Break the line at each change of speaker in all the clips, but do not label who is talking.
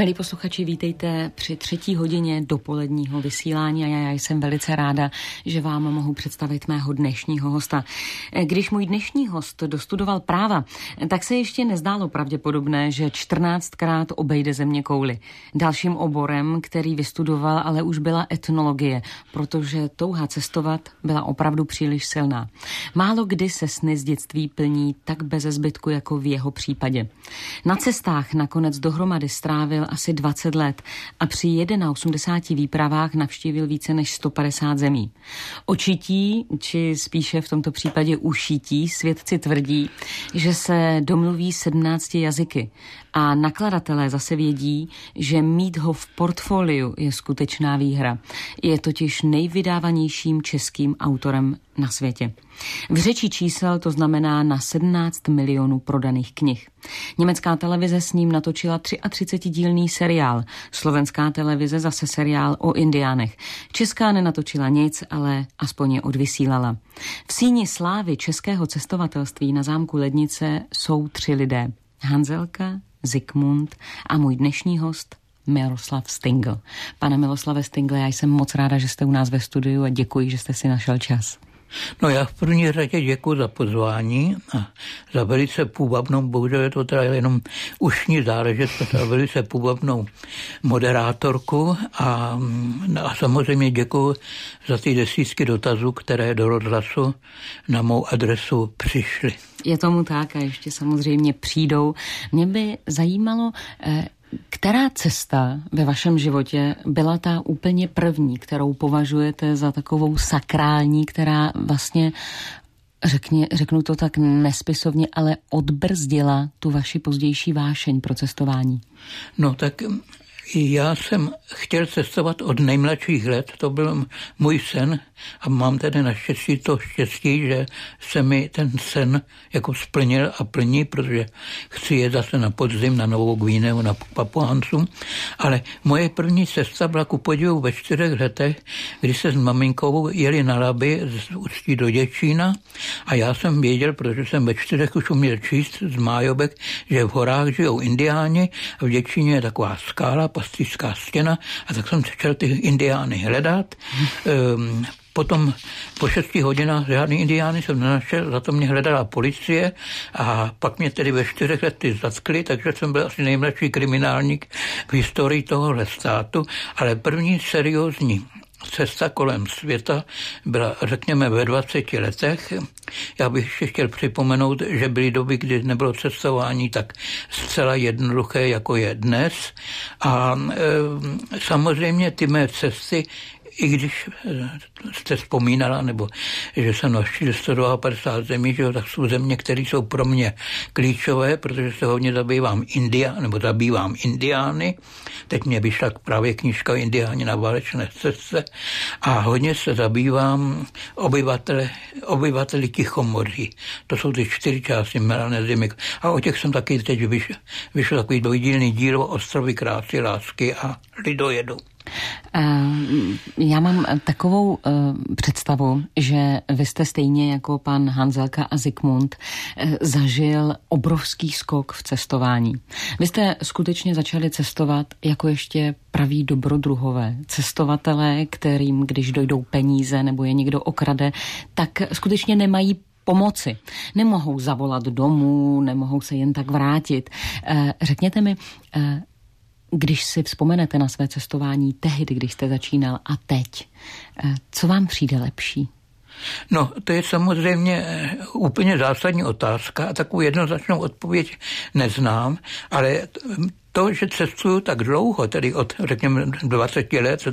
Milí posluchači, vítejte při třetí hodině dopoledního vysílání a já jsem velice ráda, že vám mohu představit mého dnešního hosta. Když můj dnešní host dostudoval práva, tak se ještě nezdálo pravděpodobné, že 14krát obejde země kouly. Dalším oborem, který vystudoval, ale už byla etnologie, protože touha cestovat byla opravdu příliš silná. Málo kdy se sny z dětství plní tak bez zbytku jako v jeho případě. Na cestách nakonec dohromady strávil asi 20 let a při 81 výpravách navštívil více než 150 zemí. Očití, či spíše v tomto případě ušítí, svědci tvrdí, že se domluví 17 jazyky a nakladatelé zase vědí, že mít ho v portfoliu je skutečná výhra. Je totiž nejvydávanějším českým autorem na světě. V řeči čísel to znamená na 17 milionů prodaných knih. Německá televize s ním natočila 33-dílný seriál, slovenská televize zase seriál o indiánech. Česká nenatočila nic, ale aspoň je odvysílala. V síni slávy českého cestovatelství na zámku Lednice jsou tři lidé. Hanzelka, Zikmund a můj dnešní host Miroslav Stingl. Pane Miroslave Stingl, já jsem moc ráda, že jste u nás ve studiu a děkuji, že jste si našel čas.
No já v první řadě děkuji za pozvání a za velice půvabnou, bohužel je to teda jenom ušní záležitost, za velice půvabnou moderátorku a, a samozřejmě děkuji za ty desítky dotazů, které do rozhlasu na mou adresu přišly.
Je tomu tak a ještě samozřejmě přijdou. Mě by zajímalo, eh, která cesta ve vašem životě byla ta úplně první, kterou považujete za takovou sakrální, která vlastně řekně, řeknu to tak nespisovně, ale odbrzdila tu vaši pozdější vášeň pro cestování?
No tak já jsem chtěl cestovat od nejmladších let, to byl můj sen a mám tedy naštěstí to štěstí, že se mi ten sen jako splnil a plní, protože chci jet zase na podzim na Novou Gvíneu, na Papuáncu, ale moje první cesta byla ku podivu ve čtyřech letech, kdy se s maminkou jeli na Laby z Ústí do Děčína a já jsem věděl, protože jsem ve čtyřech už uměl číst z Májobek, že v horách žijou indiáni a v Děčíně je taková skála, pastýřská stěna a tak jsem začal ty indiány hledat. Hmm. Potom po šesti hodinách žádný indiány jsem nenašel, za to mě hledala policie a pak mě tedy ve čtyřech lety zatkli, takže jsem byl asi nejmladší kriminálník v historii tohohle státu, ale první seriózní cesta kolem světa byla, řekněme, ve 20 letech. Já bych ještě chtěl připomenout, že byly doby, kdy nebylo cestování tak zcela jednoduché, jako je dnes. A e, samozřejmě ty mé cesty i když eh, jste vzpomínala, nebo že jsem navštívil 150 zemí, že tak jsou země, které jsou pro mě klíčové, protože se hodně zabývám India, nebo zabývám Indiány. Teď mě vyšla právě knižka Indiáni na válečné cestce a hodně se zabývám obyvatele, obyvateli Tichomoří. To jsou ty čtyři části Melanezymy. A o těch jsem taky teď vyšel, vyšel takový dvojdílný díl o ostrovy krásy, lásky a lidojedu.
Eh, já mám takovou eh, představu, že vy jste stejně jako pan Hanzelka a Zikmund eh, zažil obrovský skok v cestování. Vy jste skutečně začali cestovat jako ještě praví dobrodruhové. Cestovatelé, kterým, když dojdou peníze nebo je někdo okrade, tak skutečně nemají pomoci. Nemohou zavolat domů, nemohou se jen tak vrátit. Řekněte mi, když si vzpomenete na své cestování tehdy, když jste začínal a teď, eh, co vám přijde lepší?
No, to je samozřejmě eh, úplně zásadní otázka a takovou jednoznačnou odpověď neznám, ale to, že cestuju tak dlouho, tedy od, řekněme, 20 let,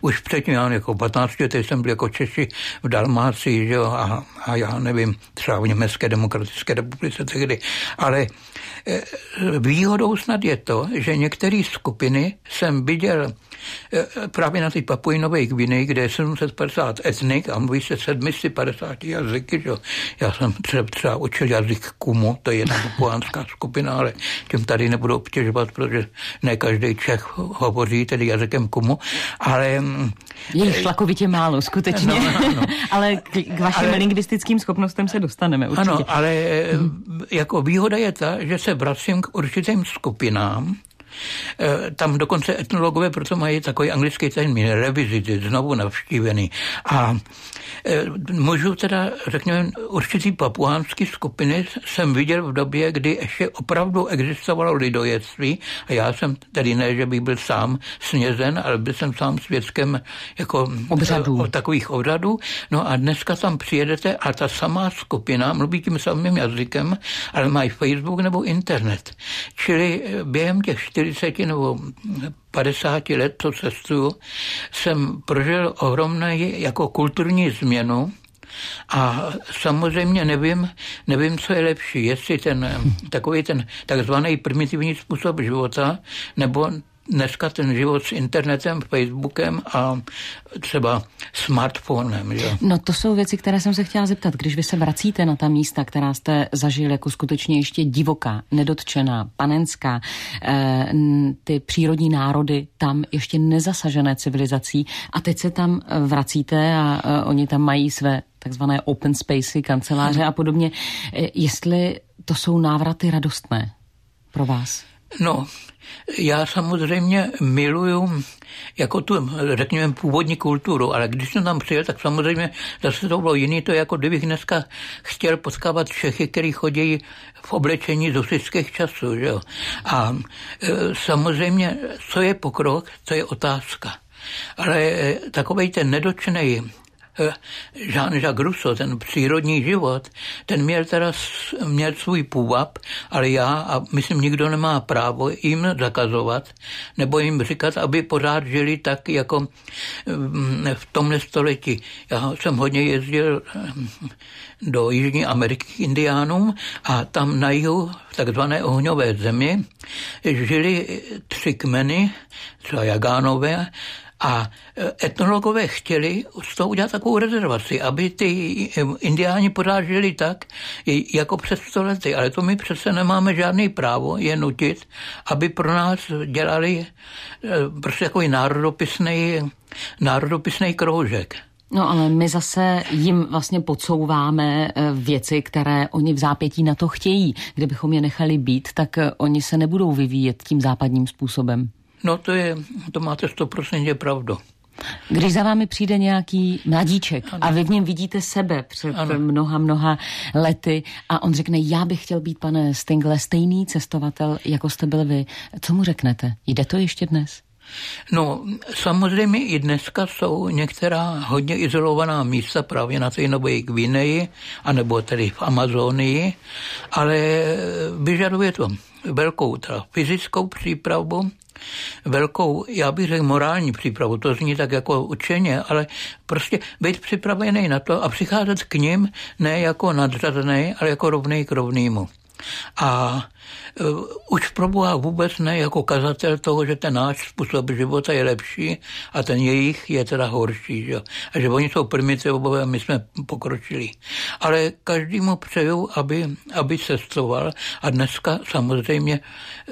už předtím, já jako 15 let jsem byl jako Češi v Dalmácii, že jo, a, a já nevím, třeba v Německé demokratické republice tehdy, ale eh, výhodou snad je to, že některé skupiny jsem viděl eh, právě na té Papuinové Gviny, kde je 750 etnik a mluví se 750 jazyky. Že? Já jsem třeba, třeba učil jazyk Kumu, to je jedna papuánská skupina, ale tím tady nebudu obtěžovat, protože ne každý Čech hovoří tedy jazykem Kumu, ale... Mm,
je jich šlakovitě málo, skutečně. No, no. ale k, k vašim ale, lingvistickým schopnostem se dostaneme určitě.
Ano, ale hmm. jako výhoda je ta, že se vracím k určitým skupinám, tam dokonce etnologové proto mají takový anglický termín, revisited, znovu navštívený. A eh, můžu teda, řekněme, určitý papuánský skupiny jsem viděl v době, kdy ještě opravdu existovalo lidojedství a já jsem tedy ne, že bych byl sám snězen, ale byl jsem sám svědkem jako
obřadů.
O, takových obřadů. No a dneska tam přijedete a ta samá skupina mluví tím samým jazykem, ale mají Facebook nebo internet. Čili eh, během těch 40 nebo 50 let, co cestuju, jsem prožil ohromný jako kulturní změnu, a samozřejmě nevím, nevím, co je lepší, jestli ten takový ten takzvaný primitivní způsob života, nebo dneska ten život s internetem, Facebookem a třeba smartphonem. Že?
No to jsou věci, které jsem se chtěla zeptat. Když vy se vracíte na ta místa, která jste zažili jako skutečně ještě divoká, nedotčená, panenská, eh, ty přírodní národy tam ještě nezasažené civilizací a teď se tam eh, vracíte a eh, oni tam mají své takzvané open spacey, kanceláře a podobně. Jestli to jsou návraty radostné pro vás?
No, já samozřejmě miluju jako tu, řekněme, původní kulturu, ale když jsem tam přijel, tak samozřejmě zase to bylo jiný, to je jako kdybych dneska chtěl potkávat Čechy, který chodí v oblečení z husických časů, že jo. A e, samozřejmě, co je pokrok, to je otázka. Ale e, takovej ten nedočnej Jean-Jacques Rousseau, ten přírodní život, ten měl teda měl svůj půvab, ale já a myslím, nikdo nemá právo jim zakazovat nebo jim říkat, aby pořád žili tak, jako mm, v tomhle století. Já jsem hodně jezdil mm, do Jižní Ameriky k indiánům a tam na jihu, v takzvané ohňové zemi, žili tři kmeny, třeba Jagánové, a e, etnologové chtěli z toho udělat takovou rezervaci, aby ty indiáni pořád žili tak, jako před stolety. Ale to my přece nemáme žádný právo je nutit, aby pro nás dělali e, prostě takový národopisný, národopisný kroužek.
No ale my zase jim vlastně podsouváme e, věci, které oni v zápětí na to chtějí. Kdybychom je nechali být, tak oni se nebudou vyvíjet tím západním způsobem.
No to je, to máte 100% pravdu.
Když za vámi přijde nějaký mladíček ano. a vy v něm vidíte sebe před ano. mnoha, mnoha lety a on řekne, já bych chtěl být, pane Stingle, stejný cestovatel, jako jste byl vy, co mu řeknete? Jde to ještě dnes?
No, samozřejmě i dneska jsou některá hodně izolovaná místa právě na té Nové Gvineji, anebo tedy v Amazonii, ale vyžaduje to velkou teda fyzickou přípravu, velkou, já bych řekl, morální přípravu. To zní tak jako učeně, ale prostě být připravený na to a přicházet k ním ne jako nadřazený, ale jako rovný k rovnému. A uh, už proboha vůbec ne jako kazatel toho, že ten náš způsob života je lepší a ten jejich je teda horší. Že? A že oni jsou primitivové a my jsme pokročili. Ale každému přeju, aby, aby cestoval a dneska samozřejmě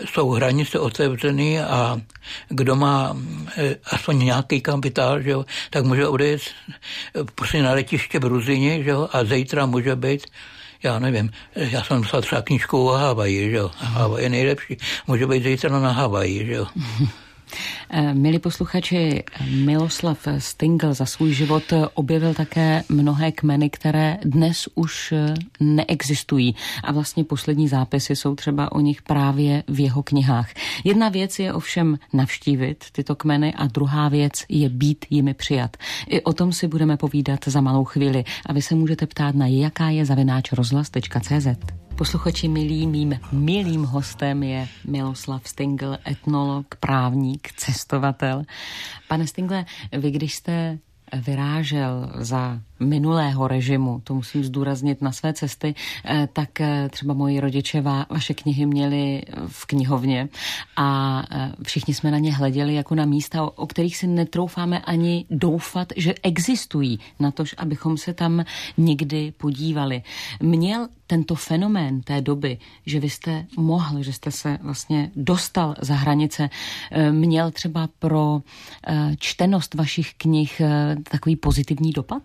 jsou hranice otevřené a kdo má e, aspoň nějaký kapitál, že tak může odejít prostě na letiště v Ruzini že a zítra může být já nevím, já jsem psal třeba knížku o Havaji, že jo, Havaj je nejlepší, může být zítra na Havaji, že jo.
Eh, milí posluchači, Miloslav Stingl za svůj život objevil také mnohé kmeny, které dnes už eh, neexistují. A vlastně poslední zápisy jsou třeba o nich právě v jeho knihách. Jedna věc je ovšem navštívit tyto kmeny a druhá věc je být jimi přijat. I o tom si budeme povídat za malou chvíli a vy se můžete ptát na jaká je zavináč rozhlas.cz. Posluchači milí, mým milým hostem je Miloslav Stingl, etnolog, právník, cestovatel. Pane Stingle, vy když jste vyrážel za minulého režimu, to musím zdůraznit na své cesty, eh, tak eh, třeba moji rodiče vaše knihy měli v knihovně a eh, všichni jsme na ně hleděli jako na místa, o kterých si netroufáme ani doufat, že existují, na tož, abychom se tam někdy podívali. Měl tento fenomén té doby, že vy jste mohl, že jste se vlastně dostal za hranice, měl třeba pro čtenost vašich knih takový pozitivní dopad?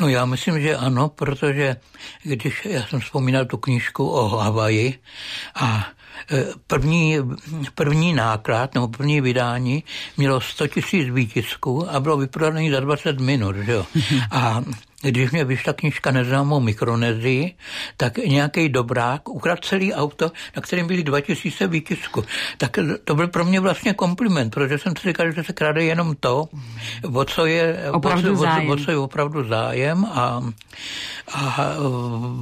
No já myslím, že ano, protože když já jsem vzpomínal tu knížku o Havaji a e, První, první náklad nebo první vydání mělo 100 tisíc výtisků a bylo vyprodané za 20 minut. Že jo? A když mě vyšla knižka Neznámou Mikronezii, tak nějaký dobrák ukradl celý auto, na kterém byly 2000 výtisku. Tak to byl pro mě vlastně kompliment, protože jsem si říkal, že se krade jenom to, o co je,
opravdu
o, co,
zájem.
o co je opravdu zájem a, a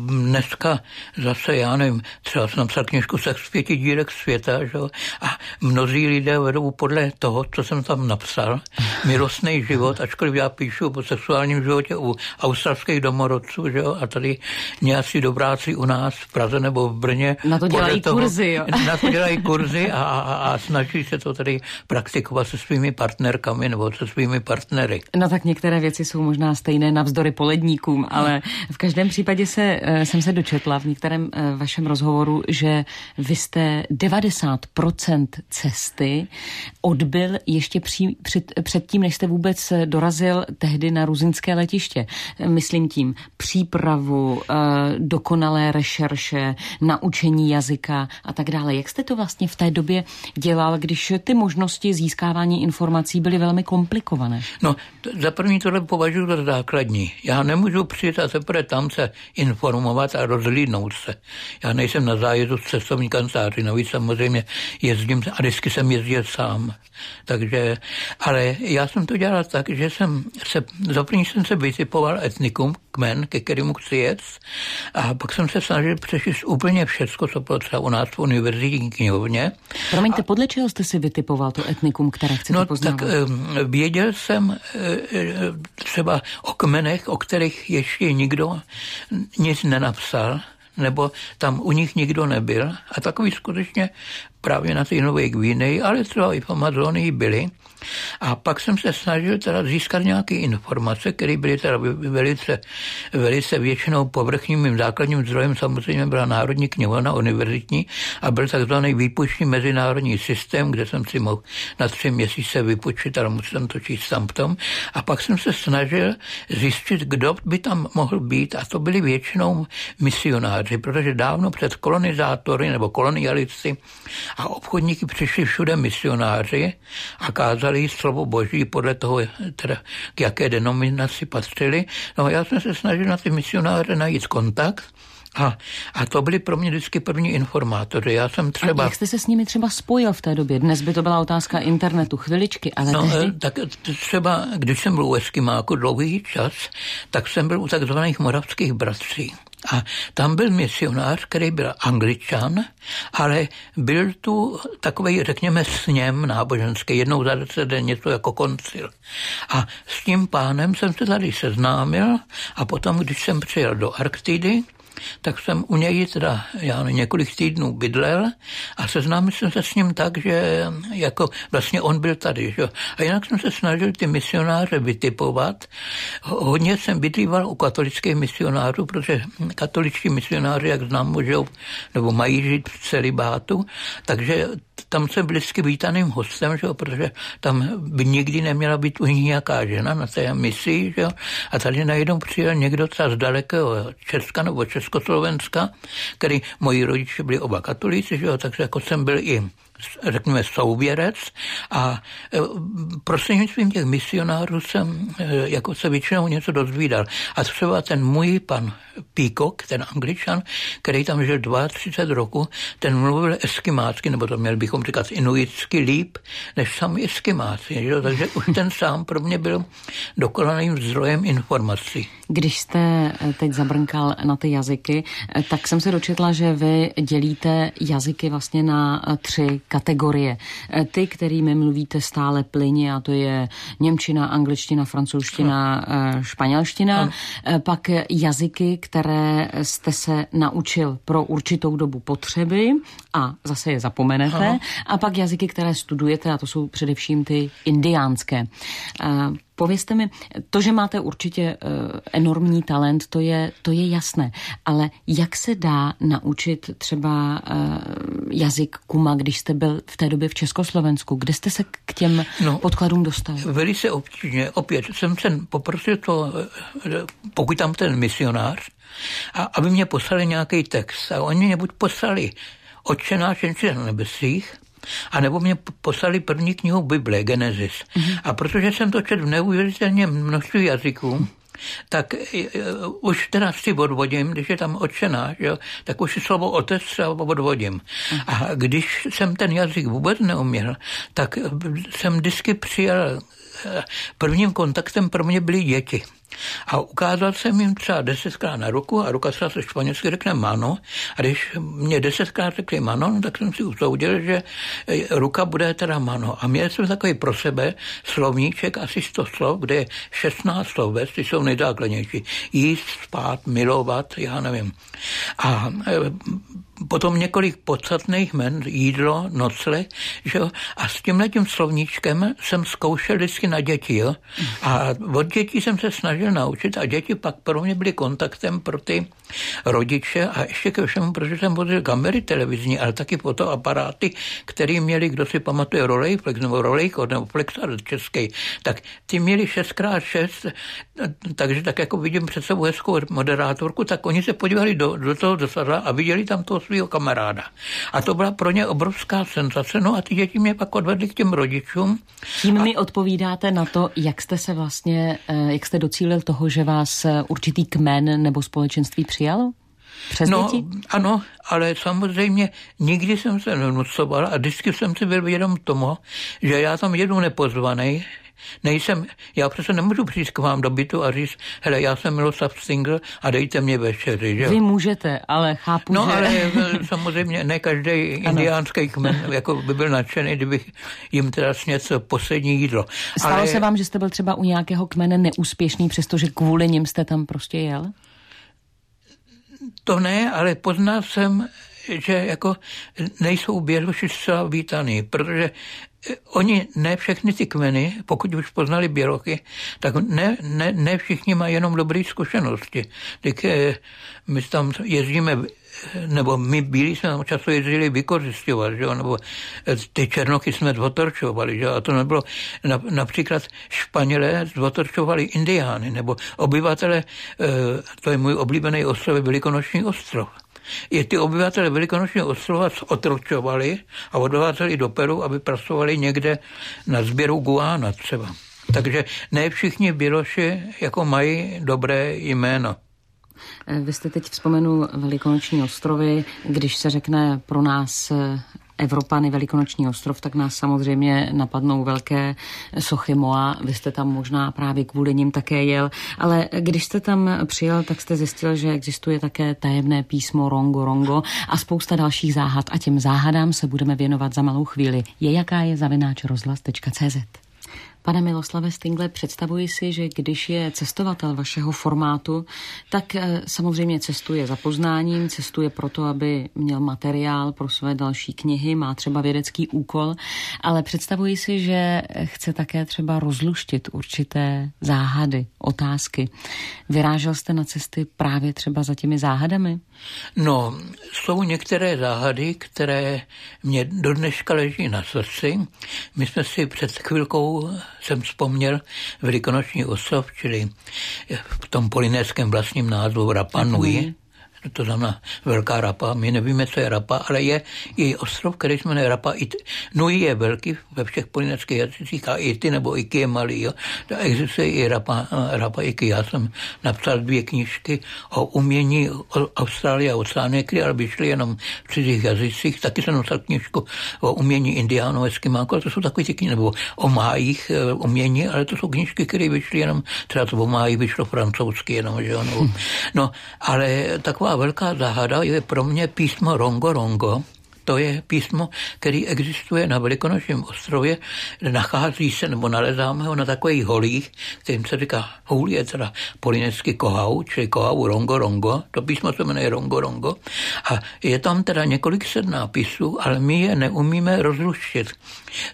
dneska zase, já nevím, třeba jsem napsal knižku se z pěti dírek světa, že? a mnozí lidé vedou podle toho, co jsem tam napsal, milostný život, ačkoliv já píšu o sexuálním životě u australských domorodců, že jo, a tady nějací dobráci u nás v Praze nebo v Brně.
Na to dělají toho, kurzy, jo.
Na to dělají kurzy a, a, a snaží se to tady praktikovat se svými partnerkami nebo se svými partnery.
No tak některé věci jsou možná stejné navzdory poledníkům, ale v každém případě se, eh, jsem se dočetla v některém eh, vašem rozhovoru, že vy jste 90% cesty odbyl ještě při, před, předtím, než jste vůbec dorazil tehdy na ruzinské letiště myslím tím přípravu, eh, dokonalé rešerše, naučení jazyka a tak dále. Jak jste to vlastně v té době dělal, když ty možnosti získávání informací byly velmi komplikované?
No, za první tohle považuji za základní. Já nemůžu přijít a teprve tam se informovat a rozlídnout se. Já nejsem na zájezdu z cestovní kanceláři, navíc samozřejmě jezdím a vždycky jsem jezdil sám. Takže, ale já jsem to dělal tak, že jsem se, za první jsem se vytipoval etnikum, kmen, ke kterému chci jet. A pak jsem se snažil přečíst úplně všechno, co bylo třeba u nás v univerzitní knihovně.
Promiňte, a... podle čeho jste si vytipoval to etnikum, které chcete
no,
poznávat?
tak věděl jsem třeba o kmenech, o kterých ještě nikdo nic nenapsal, nebo tam u nich nikdo nebyl. A takový skutečně právě na té Nové Gvineji, ale třeba i v Amazonii byli. A pak jsem se snažil teda získat nějaké informace, které byly teda velice, velice většinou povrchním mým základním zdrojem samozřejmě byla Národní knihovna univerzitní a byl takzvaný výpuční mezinárodní systém, kde jsem si mohl na tři měsíce vypučit, ale musel jsem to číst sám tom. A pak jsem se snažil zjistit, kdo by tam mohl být a to byli většinou misionáři, protože dávno před kolonizátory nebo kolonialisty a obchodníky přišli všude misionáři a kázali slovo boží podle toho, teda, k jaké denominaci patřili. No já jsem se snažil na ty misionáře najít kontakt a, a to byli pro mě vždycky první informátoři. Já jsem třeba...
A jak jste se s nimi třeba spojil v té době? Dnes by to byla otázka internetu, chviličky, ale
no,
tehdy...
tak třeba, když jsem byl u Eskimáku dlouhý čas, tak jsem byl u takzvaných moravských bratří. A tam byl misionář, který byl angličan, ale byl tu takový, řekněme, sněm náboženský, jednou za deset den něco jako koncil. A s tím pánem jsem se tady seznámil a potom, když jsem přijel do Arktidy, tak jsem u něj teda já několik týdnů bydlel a seznámil jsem se s ním tak, že jako vlastně on byl tady. Že? A jinak jsem se snažil ty misionáře vytipovat. Hodně jsem bydlíval u katolických misionářů, protože katoličtí misionáři, jak znám, můžou nebo mají žít v celibátu, takže tam jsem byl vždycky vítaným hostem, že? protože tam by nikdy neměla být u nich nějaká žena na té misi. Že? A tady najednou přijel někdo třeba z dalekého Česka nebo Československa, který moji rodiče byli oba katolíci, že? takže jako jsem byl i řekněme, souvěrec a e, prostřednictvím těch misionářů jsem e, jako se většinou něco dozvídal. A třeba ten můj pan Peacock, ten angličan, který tam žil 32 roku, ten mluvil eskimácky, nebo to měl bychom říkat inuitsky líp, než sami eskimáci. Že? Takže už ten sám pro mě byl dokonalým zdrojem informací.
Když jste e, teď zabrnkal na ty jazyky, tak jsem se dočetla, že vy dělíte jazyky vlastně na tři kategorie. E, ty, kterými mluvíte stále plyně, a to je Němčina, angličtina, francouzština, no. španělština, no. pak jazyky, které jste se naučil pro určitou dobu potřeby a zase je zapomenete, a pak jazyky, které studujete, a to jsou především ty indiánské. Povězte mi, to, že máte určitě uh, enormní talent, to je, to je jasné, ale jak se dá naučit třeba uh, jazyk kuma, když jste byl v té době v Československu? Kde jste se k těm no, podkladům dostal?
Velice obtížně. Opět jsem se poprosil to, pokud tam ten misionář, a aby mě poslali nějaký text. A oni mě buď poslali Otčenáš na nebesích, a nebo mě poslali první knihu Bible, Genesis. Mm-hmm. A protože jsem to četl v neuvěřitelně množství jazyků, tak uh, už teda si odvodím, když je tam očená, jo, tak už slovo otec třeba odvodím. A když jsem ten jazyk vůbec neuměl, tak jsem vždycky přijal, eh, prvním kontaktem pro mě byly děti. A ukázal jsem jim třeba desetkrát na ruku a ruka se španělsky řekne mano. A když mě desetkrát řekli mano, no, tak jsem si usoudil, že e, ruka bude teda mano. A měl jsem takový pro sebe slovníček, asi 100 slov, kde je 16 slov, ty jsou nejzákladnější. Jíst, spát, milovat, já nevím. A e, potom několik podstatných men, jídlo, nocle, že jo? A s tímhle tím slovníčkem jsem zkoušel vždycky na děti, jo? A od dětí jsem se snažil naučit a děti pak pro mě byly kontaktem pro ty rodiče a ještě ke všemu, protože jsem vozil kamery televizní, ale taky fotoaparáty, které měli, kdo si pamatuje, Rolejflex nebo Rolejko nebo Flexar český, tak ty měli 6x6, takže tak jako vidím před sebou hezkou moderátorku, tak oni se podívali do, do toho dosadla a viděli tam toho svého kamaráda. A to byla pro ně obrovská senzace. No a ty děti mě pak odvedli k těm rodičům.
Tím
a...
mi odpovídáte na to, jak jste se vlastně, eh, jak jste docílil toho, že vás eh, určitý kmen nebo společenství přijalo? Přes
no,
děti?
ano, ale samozřejmě nikdy jsem se nenucoval a vždycky jsem si byl vědom tomu, že já tam jedu nepozvaný, Nejsem, já přece nemůžu přijít k vám do bytu a říct, hele, já jsem Miloslav Single a dejte mě večeři, že
Vy můžete, ale chápu,
No,
že...
ale eh, samozřejmě ne každý indiánský kmen jako by byl nadšený, kdybych jim teda něco poslední jídlo.
Stalo ale... se vám, že jste byl třeba u nějakého kmene neúspěšný, přestože kvůli nim jste tam prostě jel?
To ne, ale poznal jsem, že jako nejsou běloši zcela vítaný, protože Oni, ne všechny ty kmeny, pokud už poznali bělochy, tak ne, ne, ne všichni mají jenom dobré zkušenosti. Tak eh, my tam jezdíme, nebo my bílí jsme tam často jezdili vykořišťovat, že jo? nebo eh, ty černochy jsme zvotorčovali, že jo? a to nebylo, například Španělé zvotorčovali indiány, nebo obyvatele, eh, to je můj oblíbený ostrov, Velikonoční ostrov je ty obyvatele Velikonočního ostrova otročovali a odváděli do Peru, aby pracovali někde na sběru guána třeba. Takže ne všichni Běloši jako mají dobré jméno.
Vy jste teď vzpomenul Velikonoční ostrovy. Když se řekne pro nás Evropany Velikonoční ostrov, tak nás samozřejmě napadnou velké sochy Moa. Vy jste tam možná právě kvůli nim také jel, ale když jste tam přijel, tak jste zjistil, že existuje také tajemné písmo Rongo Rongo a spousta dalších záhad a těm záhadám se budeme věnovat za malou chvíli. Je jaká je zavináč rozhlas.cz. Pane Miloslave Stingle, představuji si, že když je cestovatel vašeho formátu, tak eh, samozřejmě cestuje za poznáním, cestuje proto, aby měl materiál pro své další knihy, má třeba vědecký úkol, ale představuji si, že chce také třeba rozluštit určité záhady, otázky. Vyrážel jste na cesty právě třeba za těmi záhadami?
No, jsou některé záhady, které mě do dneška leží na srdci. My jsme si před chvilkou jsem vzpomněl Velikonoční oslov, čili v tom polinéském vlastním názvu Rapa Nui, to znamená velká rapa. My nevíme, co je rapa, ale je i ostrov, který se jmenuje Rapa. It. Nui je velký ve všech polineckých jazycích a Ity nebo Iky je malý. Jo. To existuje i rapa, rapa Iky. Já jsem napsal dvě knížky o umění Austrálie a Oceánie, které ale vyšly jenom v cizích jazycích. Taky jsem napsal knížku o umění indiánů, eskimáků, ale to jsou takové ty knihy, nebo o májích e, umění, ale to jsou knížky, které vyšly jenom, třeba to o májích vyšlo francouzsky jenom, že jo. No, no ale taková velká záhada je pro mě písmo Rongo Rongo, to je písmo, který existuje na Velikonočním ostrově, nachází se nebo nalezáme ho na takových holích, kterým se říká hůl je teda polinecky kohau, čili kohau rongo rongo, to písmo se jmenuje rongo rongo a je tam teda několik set nápisů, ale my je neumíme rozluštit.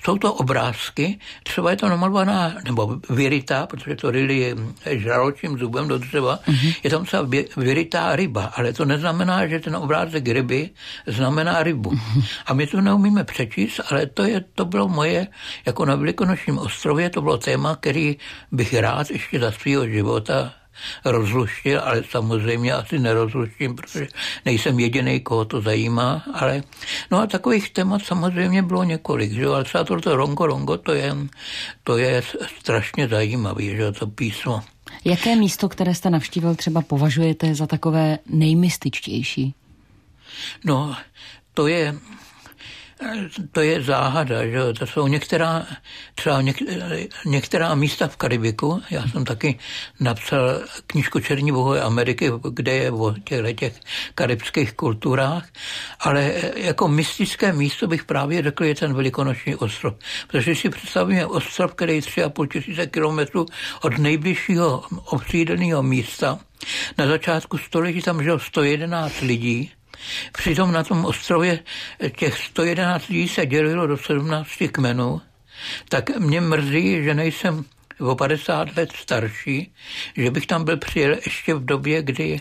Jsou to obrázky, třeba je to namalovaná, nebo vyrytá, protože to ryli je žraločím zubem do dřeva, mm-hmm. je tam třeba vyrytá ryba, ale to neznamená, že ten obrázek ryby znamená rybu. Mm-hmm. A my to neumíme přečíst, ale to, je, to bylo moje, jako na Velikonočním ostrově, to bylo téma, který bych rád ještě za svého života rozluštil, ale samozřejmě asi nerozluštím, protože nejsem jediný, koho to zajímá, ale no a takových témat samozřejmě bylo několik, že ale třeba toto Rongo Rongo, to je, to je strašně zajímavý, že to písmo.
Jaké místo, které jste navštívil, třeba považujete za takové nejmystičtější?
No, to je to je záhada, že to jsou některá, třeba něk, některá místa v Karibiku, já jsem taky napsal knižku Černí bohové Ameriky, kde je o těchto těch karibských kulturách, ale jako mystické místo bych právě řekl, je ten velikonoční ostrov. Protože si představíme ostrov, který je 3,5 tisíce kilometrů od nejbližšího obsídleného místa, na začátku století tam žilo 111 lidí Přitom na tom ostrově těch 111 lidí se dělilo do 17 kmenů, tak mě mrzí, že nejsem o 50 let starší, že bych tam byl přijel ještě v době, kdy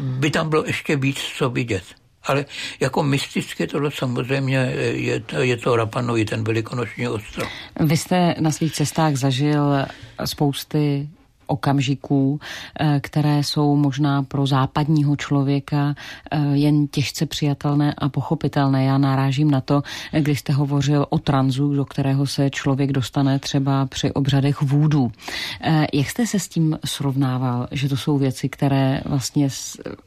by tam bylo ještě víc co vidět. Ale jako mystické tohle samozřejmě je, je to Rapanovi, ten velikonoční ostrov.
Vy jste na svých cestách zažil spousty okamžiků, eh, které jsou možná pro západního člověka eh, jen těžce přijatelné a pochopitelné. Já narážím na to, když jste hovořil o tranzu, do kterého se člověk dostane třeba při obřadech vůdů. Eh, jak jste se s tím srovnával, že to jsou věci, které vlastně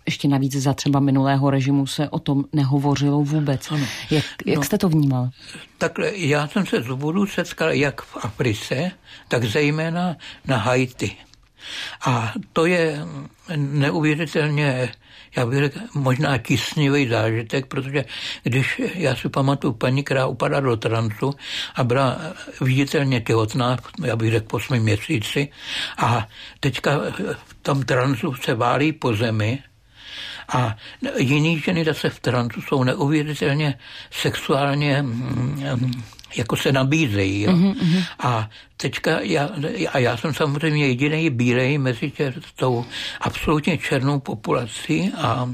ještě navíc za třeba minulého režimu se o tom nehovořilo vůbec? Ano. Jak, jak no, jste to vnímal?
Takhle, já jsem se z vůdů setkal jak v Africe, tak zejména na Haiti. A to je neuvěřitelně, já bych řekl, možná tisnivý zážitek, protože když já si pamatuju paní, která upadla do transu a byla viditelně těhotná, já bych řekl po svém měsíci, a teďka v tom transu se válí po zemi, a jiný ženy zase v transu jsou neuvěřitelně sexuálně mm, jako se nabízejí. Jo. Mm-hmm. A teďka já, a já jsem samozřejmě jediný bílej mezi tě, tou absolutně černou populací a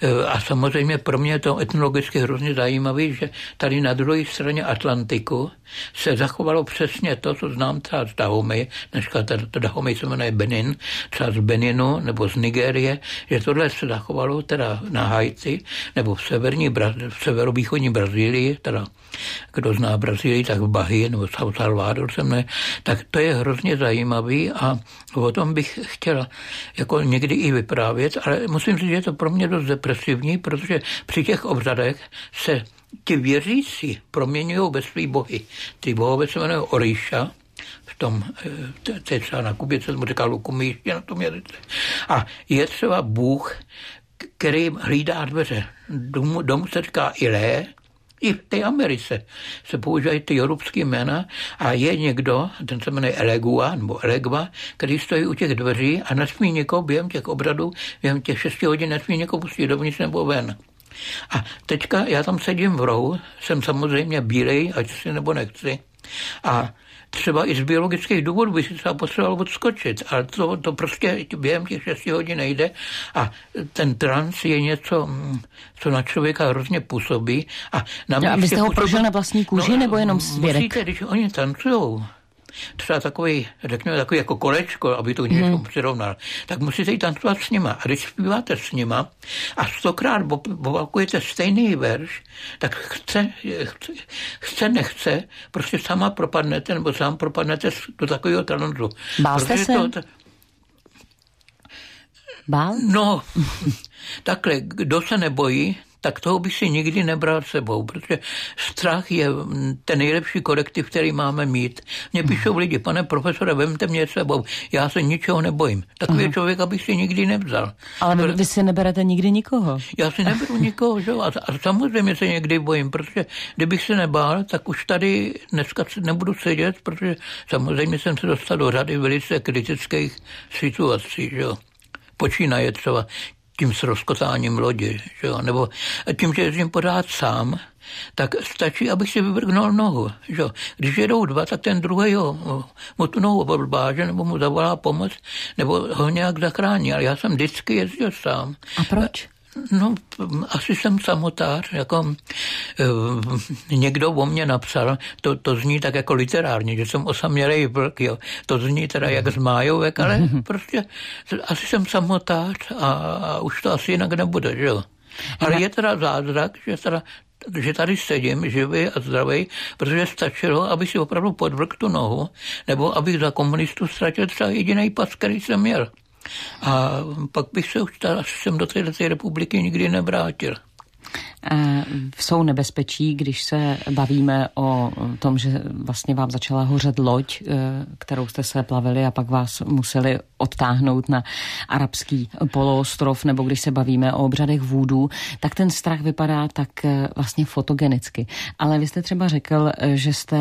Eh, a samozřejmě pro mě je to etnologicky hrozně zajímavé, že tady na druhé straně Atlantiku se zachovalo přesně to, co znám třeba z Dahomey, dneska to Dahomey se jmenuje Benin, třeba z Beninu nebo z Nigérie, že tohle se zachovalo teda na Haiti nebo v, severní, v severovýchodní Brazílii, teda kdo zná Brazílii, tak v Bahii nebo South Salvador se mne, tak to je hrozně zajímavý a o tom bych chtěl jako někdy i vyprávět, ale musím říct, že je to pro mě dost depresivní, protože při těch obřadech se ti věřící proměňují ve svý bohy. Ty bohové se jmenují Orisha, v tom, eh, to je třeba na Kubě, co jsem říkal, Lukumíště na tom jazyce. A je třeba Bůh, který hlídá dveře. Domů, domů se říká Ilé, i v té Americe se používají ty jorubské jména a je někdo, ten se jmenuje Elegua nebo Elegva, který stojí u těch dveří a nesmí někoho během těch obradů, během těch šesti hodin nesmí někoho pustit dovnitř nebo ven. A teďka já tam sedím v rohu, jsem samozřejmě bílej, ať si nebo nechci. A třeba i z biologických důvodů by si třeba potřeboval odskočit, ale to, to prostě během těch 6 hodin nejde a ten trans je něco, mm, co na člověka hrozně působí. A
na no, a vy jste ho prožil na vlastní kůži no, nebo jenom svědek?
Musíte, když oni tancují, třeba takový, řekněme, takový jako kolečko, aby to něčemu hmm. přirovnal, tak musíte jít tancovat s nima. A když zpíváte s nima a stokrát opakujete stejný verš, tak chce, chce, chce, nechce, prostě sama propadnete, nebo sám propadnete do takového talentu.
Bál jste se? To,
Bál? No, takhle, kdo se nebojí, tak toho bych si nikdy nebral sebou, protože strach je ten nejlepší korektiv, který máme mít. Mně píšou lidi, pane profesore, vemte mě sebou, já se ničeho nebojím. Takový Aha. člověk, abych si nikdy nevzal.
Ale vy, vy si neberete nikdy nikoho.
Já si neberu nikoho, že? A, a samozřejmě se někdy bojím, protože kdybych se nebál, tak už tady dneska nebudu sedět, protože samozřejmě jsem se dostal do řady velice kritických situací, že jo počínaje třeba tím srozkotáním lodi, že jo? nebo tím, že jezdím pořád sám, tak stačí, abych si vyvrhnul nohu. Že? Když jedou dva, tak ten druhý ho, mu tu nohu odbáže, nebo mu zavolá pomoc, nebo ho nějak zachrání. Ale já jsem vždycky jezdil sám.
A proč?
No, asi jsem samotář, jako e, někdo o mě napsal, to, to zní tak jako literárně, že jsem osamělej vlk, jo. To zní teda jak zmájovek, ale prostě asi jsem samotář a, a už to asi jinak nebude, že jo. Ale je teda zázrak, že teda že tady sedím živý a zdravý, protože stačilo, aby si opravdu podvrk tu nohu, nebo abych za komunistu ztratil třeba jediný pas, který jsem měl. A pak bych se už tady, jsem do této republiky nikdy nevrátil.
Eh, jsou nebezpečí, když se bavíme o tom, že vlastně vám začala hořet loď, eh, kterou jste se plavili a pak vás museli odtáhnout na arabský poloostrov, nebo když se bavíme o obřadech vůdů, tak ten strach vypadá tak eh, vlastně fotogenicky. Ale vy jste třeba řekl, že jste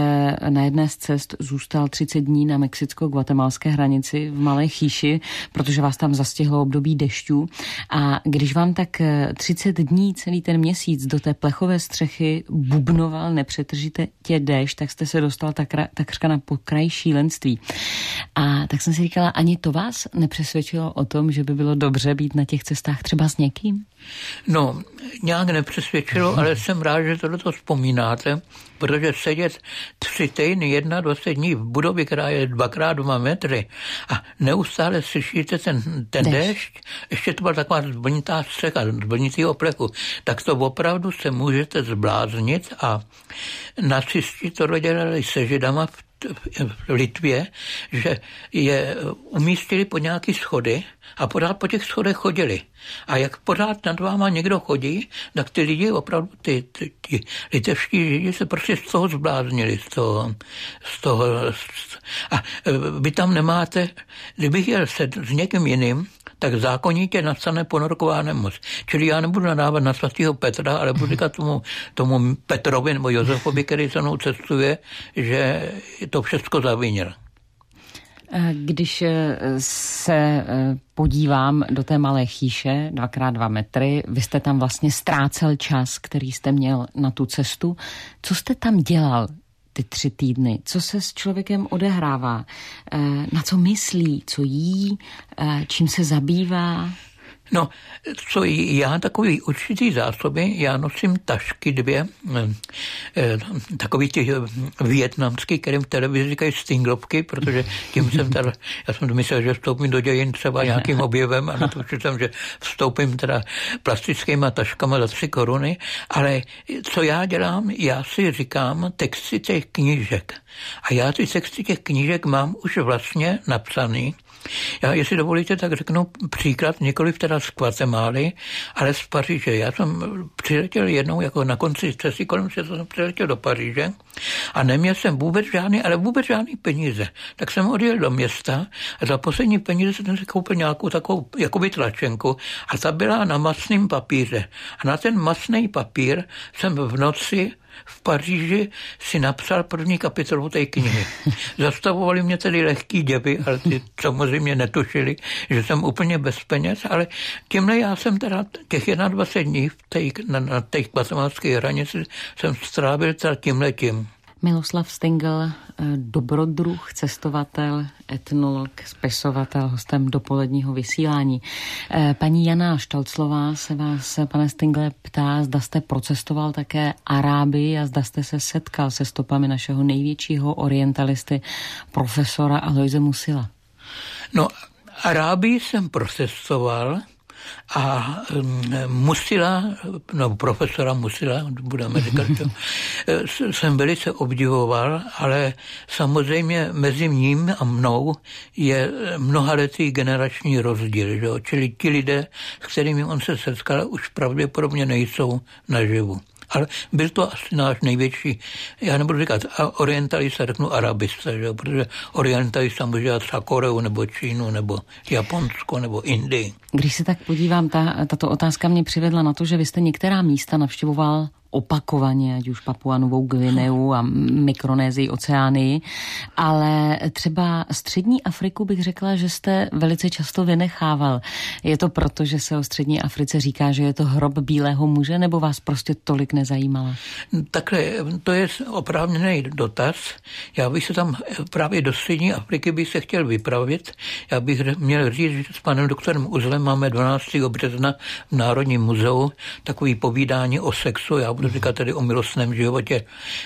na jedné z cest zůstal 30 dní na mexicko-guatemalské hranici v Malé chýši, protože vás tam zastihlo období dešťů. A když vám tak 30 dní, celý ten měsíc měsíc do té plechové střechy bubnoval nepřetržitě tě déšť, tak jste se dostal tak, takřka na pokraj šílenství. A tak jsem si říkala, ani to vás nepřesvědčilo o tom, že by bylo dobře být na těch cestách třeba s někým?
No, nějak nepřesvědčilo, ale jsem rád, že tohle to vzpomínáte, protože sedět tři týdny, 21 dní v budově, která je dvakrát dva metry a neustále slyšíte ten, ten déšť. déšť, ještě to byla taková zvonitá střecha, zvonitý oplechu, tak to opravdu se můžete zbláznit a nacisti to dělali se židama v v Litvě, že je umístili pod nějaký schody a pořád po těch schodech chodili. A jak pořád nad váma někdo chodí, tak ty lidi opravdu, ty, ty, ty litevští lidi se prostě z toho zbláznili, z toho, z toho. A vy tam nemáte, kdybych jel se s někým jiným, tak zákonitě nastane ponorková nemoc. Čili já nebudu nadávat na svatého Petra, ale budu říkat tomu, tomu Petrovi nebo Josefovi, který se mnou cestuje, že to všechno zavinil.
Když eh, se eh, podívám do té malé chýše, dvakrát dva metry, vy jste tam vlastně ztrácel čas, který jste měl na tu cestu. Co jste tam dělal? Ty tři týdny? Co se s člověkem odehrává? Eh, na co myslí? Co jí? Eh, čím se zabývá?
No, co já takový určitý zásoby, já nosím tašky dvě, eh, eh, takový ty eh, větnamský, kterým v televizi říkají stinglovky, protože tím jsem teda, já jsem myslel, že vstoupím do dějin třeba nějakým objevem a natušil jsem, že vstoupím teda plastickýma taškama za tři koruny, ale co já dělám, já si říkám texty těch knížek. A já ty texty těch knížek mám už vlastně napsaný, já, jestli dovolíte, tak řeknu příklad, nikoliv teda z Guatemaly, ale z Paříže. Já jsem přiletěl jednou, jako na konci cesty kolem světa jsem přiletěl do Paříže a neměl jsem vůbec žádný, ale vůbec žádný peníze. Tak jsem odjel do města a za poslední peníze jsem si koupil nějakou takovou jakoby tlačenku a ta byla na masném papíře. A na ten masný papír jsem v noci v Paříži si napsal první kapitolu té knihy. Zastavovali mě tedy lehký děby, ale ty samozřejmě netušili, že jsem úplně bez peněz, ale tímhle já jsem teda těch 21 dní v tej, na, na té kvatemalské hranici jsem strávil teda tímhle tím.
Miloslav Stingl, eh, dobrodruh, cestovatel, etnolog, spisovatel, hostem dopoledního vysílání. Eh, paní Jana Štalclová se vás, pane Stingle, ptá, zda jste procestoval také Arábii a zda jste se setkal se stopami našeho největšího orientalisty, profesora Aloise Musila.
No, Arábii jsem procestoval, A Musila, no profesora Musila, budeme říkat to, jsem velice obdivoval, ale samozřejmě mezi ním a mnou je mnohaletý generační rozdíl. Že? Čili ti lidé, s kterými on se setkal, už pravděpodobně nejsou naživu. Ale byl to asi náš největší, já nebudu říkat orientalista, řeknu arabista, že? protože orientalista může dělat třeba Koreu nebo Čínu nebo Japonsko nebo Indii.
Když se tak podívám, ta, tato otázka mě přivedla na to, že vy jste některá místa navštěvoval opakovaně, ať už Papua Novou Gvineu a Mikronézii, Oceánii, ale třeba střední Afriku bych řekla, že jste velice často vynechával. Je to proto, že se o střední Africe říká, že je to hrob bílého muže, nebo vás prostě tolik nezajímala?
Takhle, to je oprávněný dotaz. Já bych se tam právě do střední Afriky bych se chtěl vypravit. Já bych měl říct, že s panem doktorem Uzlem máme 12. března v Národním muzeu takový povídání o sexu. Já budu říkat tedy o milostném životě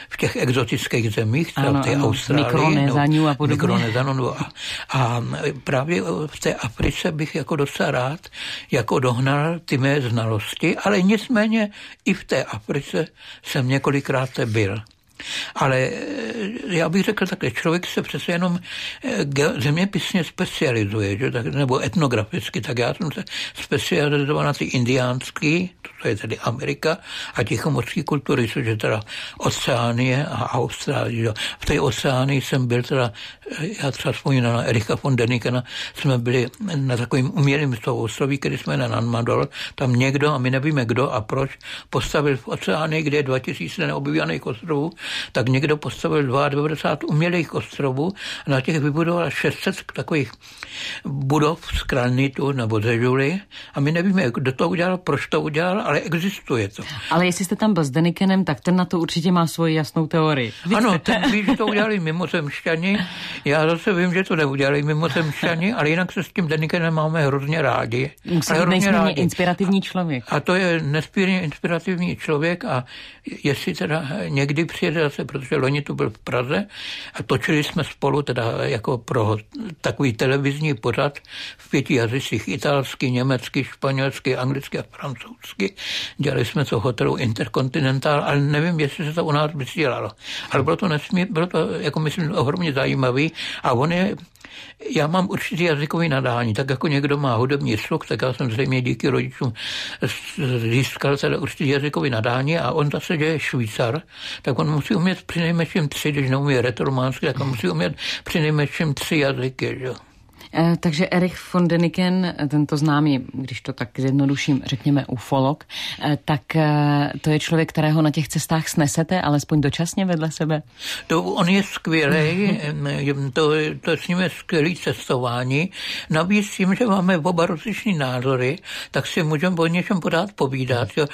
v těch exotických zemích, třeba v té Austrálii.
Mikronezaniu a podobně.
Mikronezanu. A, a právě v té Africe bych jako docela rád jako dohnal ty mé znalosti, ale nicméně i v té Africe jsem několikrát byl. Ale eh, já bych řekl takhle, člověk se přece jenom eh, zeměpisně specializuje, že? Tak, nebo etnograficky, tak já jsem se specializoval na ty indiánský, to je tedy Amerika, a tichomorské kultury, což je teda Oceánie a Austrálie. V té Oceánii jsem byl teda, eh, já třeba vzpomínám na Erika von Denikena, jsme byli na takovým umělým ostrově, který jsme na Nanmadol, tam někdo, a my nevíme kdo a proč, postavil v Oceánii, kde je 2000 neobjevených ostrovů, tak někdo postavil 92 umělých ostrovů a na těch vybudoval 600 takových budov z granitu nebo ze žuly a my nevíme, kdo to udělal, proč to udělal, ale existuje to.
Ale jestli jste tam byl s Denikenem, tak ten na to určitě má svoji jasnou teorii.
Víte? Ano, ten ví, že to udělali mimozemšťani. Já zase vím, že to neudělali mimozemšťani, ale jinak se s tím Denikenem máme hrozně rádi.
Musí být nesmírně inspirativní člověk.
A, a to je nesmírně inspirativní člověk a jestli teda někdy přijede zase, protože loni tu byl v Praze a točili jsme spolu teda jako pro takový televizní pořad v pěti jazycích, italsky, německy, španělsky, anglicky a francouzsky. Dělali jsme to hotelu Intercontinental, ale nevím, jestli se to u nás vysílalo. Ale bylo to nesmí, bylo to, jako myslím, ohromně zajímavý a on je já mám určitý jazykový nadání, tak jako někdo má hudební sluch, tak já jsem zřejmě díky rodičům získal celé určitý jazykový nadání a on zase, že je Švýcar, tak on musí umět při nejmenším tři, když neumí retrománsky, tak on musí umět při nejmenším tři jazyky. Že?
Takže Erich von Deniken, tento známý, když to tak zjednoduším, řekněme ufolog, eh, tak eh, to je člověk, kterého na těch cestách snesete, alespoň dočasně vedle sebe?
To on je skvělý, to, to s ním je skvělý cestování. Navíc tím, že máme oba rozličné názory, tak si můžeme o něčem podat povídat. Jo.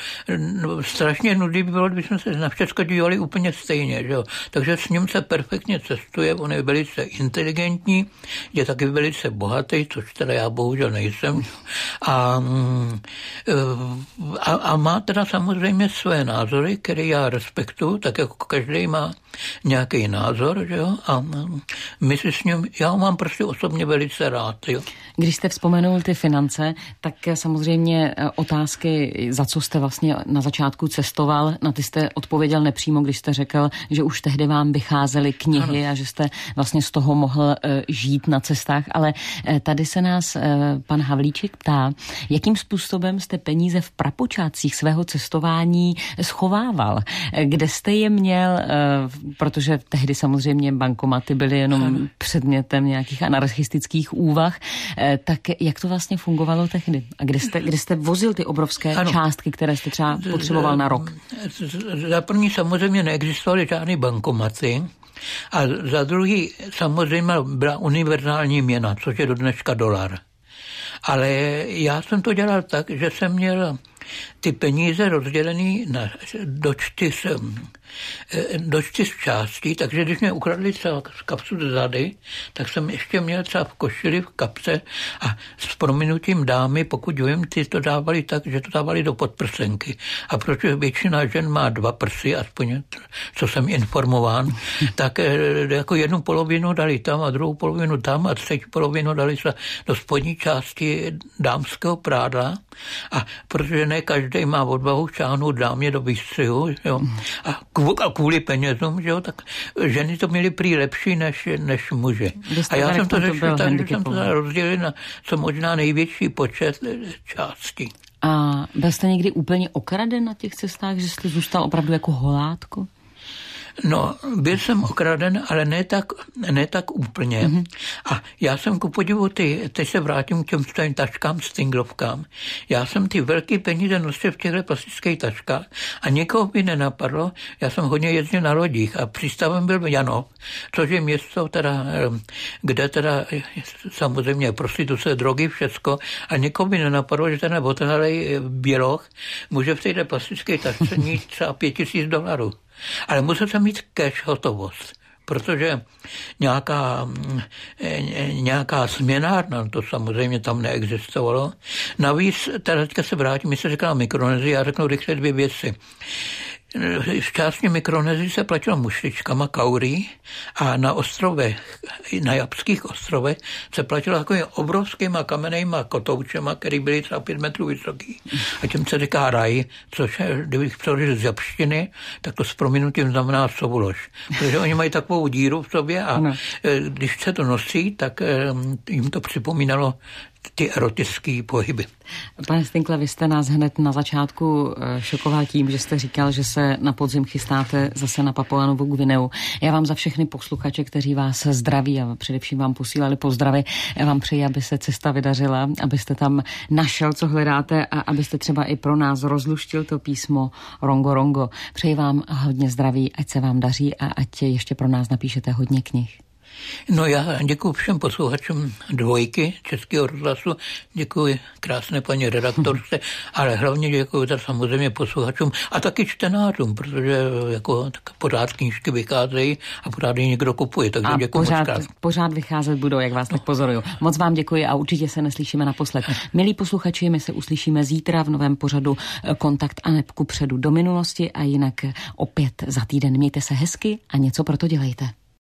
Strašně nudný by bylo, kdybychom se na všechno dívali úplně stejně. Jo. Takže s ním se perfektně cestuje, on je velice inteligentní, je taky velice velice bohatý, což teda já bohužel nejsem. A, a, a má teda samozřejmě své názory, které já respektuju, tak jako každý má nějaký názor, že jo? A my si s ním, já ho mám prostě osobně velice rád. Jo?
Když jste vzpomenul ty finance, tak samozřejmě e, otázky, za co jste vlastně na začátku cestoval, na ty jste odpověděl nepřímo, když jste řekl, že už tehdy vám vycházely knihy ano. a že jste vlastně z toho mohl uh, žít na cestách, ale tady se nás uh, pan Havlíček ptá, jakým způsobem jste peníze v prapočátcích svého cestování schovával, kde jste je měl protože tehdy samozřejmě bankomaty byly jenom předmětem nějakých anarchistických úvah. Eh, tak jak to vlastně fungovalo tehdy? A kde jste, kde jste vozil ty obrovské ano. částky, které jste třeba potřeboval na rok?
Za první samozřejmě neexistovaly žádné bankomaty. A za druhý samozřejmě byla univerzální měna, což je do dneška dolar. Ale já jsem to dělal tak, že jsem měl ty peníze rozdělený na, do čtyř Eh, do čtyř částí, takže když mě ukradli třeba kapsu zady, tak jsem ještě měl třeba v košili v kapse a s prominutím dámy, pokud vím, ty to dávali tak, že to dávali do podprsenky. A protože většina žen má dva prsy, aspoň co jsem informován, tak eh, jako jednu polovinu dali tam a druhou polovinu tam a třetí polovinu dali se do spodní části dámského prádla. A protože ne každý má odvahu šáhnout dámě do výstřihu, jo, a kvůli penězům, že jo, tak ženy to měly prý lepší než, než muži.
A já jsem to řešil tak, že jsem
to rozdělil na co možná největší počet částí.
A byl jste někdy úplně okraden na těch cestách, že jste zůstal opravdu jako holátko?
No, byl jsem okraden, ale ne tak, ne tak úplně. Mm-hmm. A já jsem ku podivu ty, teď se vrátím k těm svým taškám, stinglovkám. Já jsem ty velké peníze nosil v těchto plastických taškách a nikoho by nenapadlo. Já jsem hodně jezdil na lodích a přístavem byl Janov, což je město, teda, kde teda samozřejmě prostituce, drogy, všecko a nikoho by nenapadlo, že ten otrhalej běloch může v této plastické tašce mít třeba pět tisíc dolarů. Ale jsem mít cash hotovost, protože nějaká, mm, nějaká směnárna, to samozřejmě tam neexistovalo. Navíc, teda teďka se vrátím, my se říkala mikronezi, já řeknu rychle dvě věci v části Mikronezii se platilo mušličkama kaurí a na ostrovech, na Japských ostrovech se platilo takovými obrovskýma kamennýma kotoučema, které byly třeba pět metrů vysoký. A tím se říká raj, což je, kdybych přeložil z japštiny, tak to s prominutím znamená sovulož. Protože oni mají takovou díru v sobě a ano. Eh, když se to nosí, tak eh, jim to připomínalo ty erotické pohyby.
Pane Stinkle, vy jste nás hned na začátku eh, šokoval tím, že jste říkal, že se na podzim chystáte zase na Papuanovou Gvineu. Já vám za všechny posluchače, kteří vás zdraví a především vám posílali pozdravy, já vám přeji, aby se cesta vydařila, abyste tam našel, co hledáte a abyste třeba i pro nás rozluštil to písmo Rongo Rongo. Přeji vám hodně zdraví, ať se vám daří a ať ještě pro nás napíšete hodně knih.
No já děkuji všem posluchačům dvojky Českého rozhlasu, děkuji krásné paní redaktorce, ale hlavně děkuji tak samozřejmě posluchačům a taky čtenářům, protože jako tak pořád knížky vycházejí a pořád je někdo kupuje, takže a děkuji
pořád, moc pořád vycházet budou, jak vás tak pozoruju. Moc vám děkuji a určitě se neslyšíme naposled. Milí posluchači, my se uslyšíme zítra v novém pořadu eh, Kontakt a nepku předu do minulosti a jinak opět za týden. Mějte se hezky a něco pro to dělejte.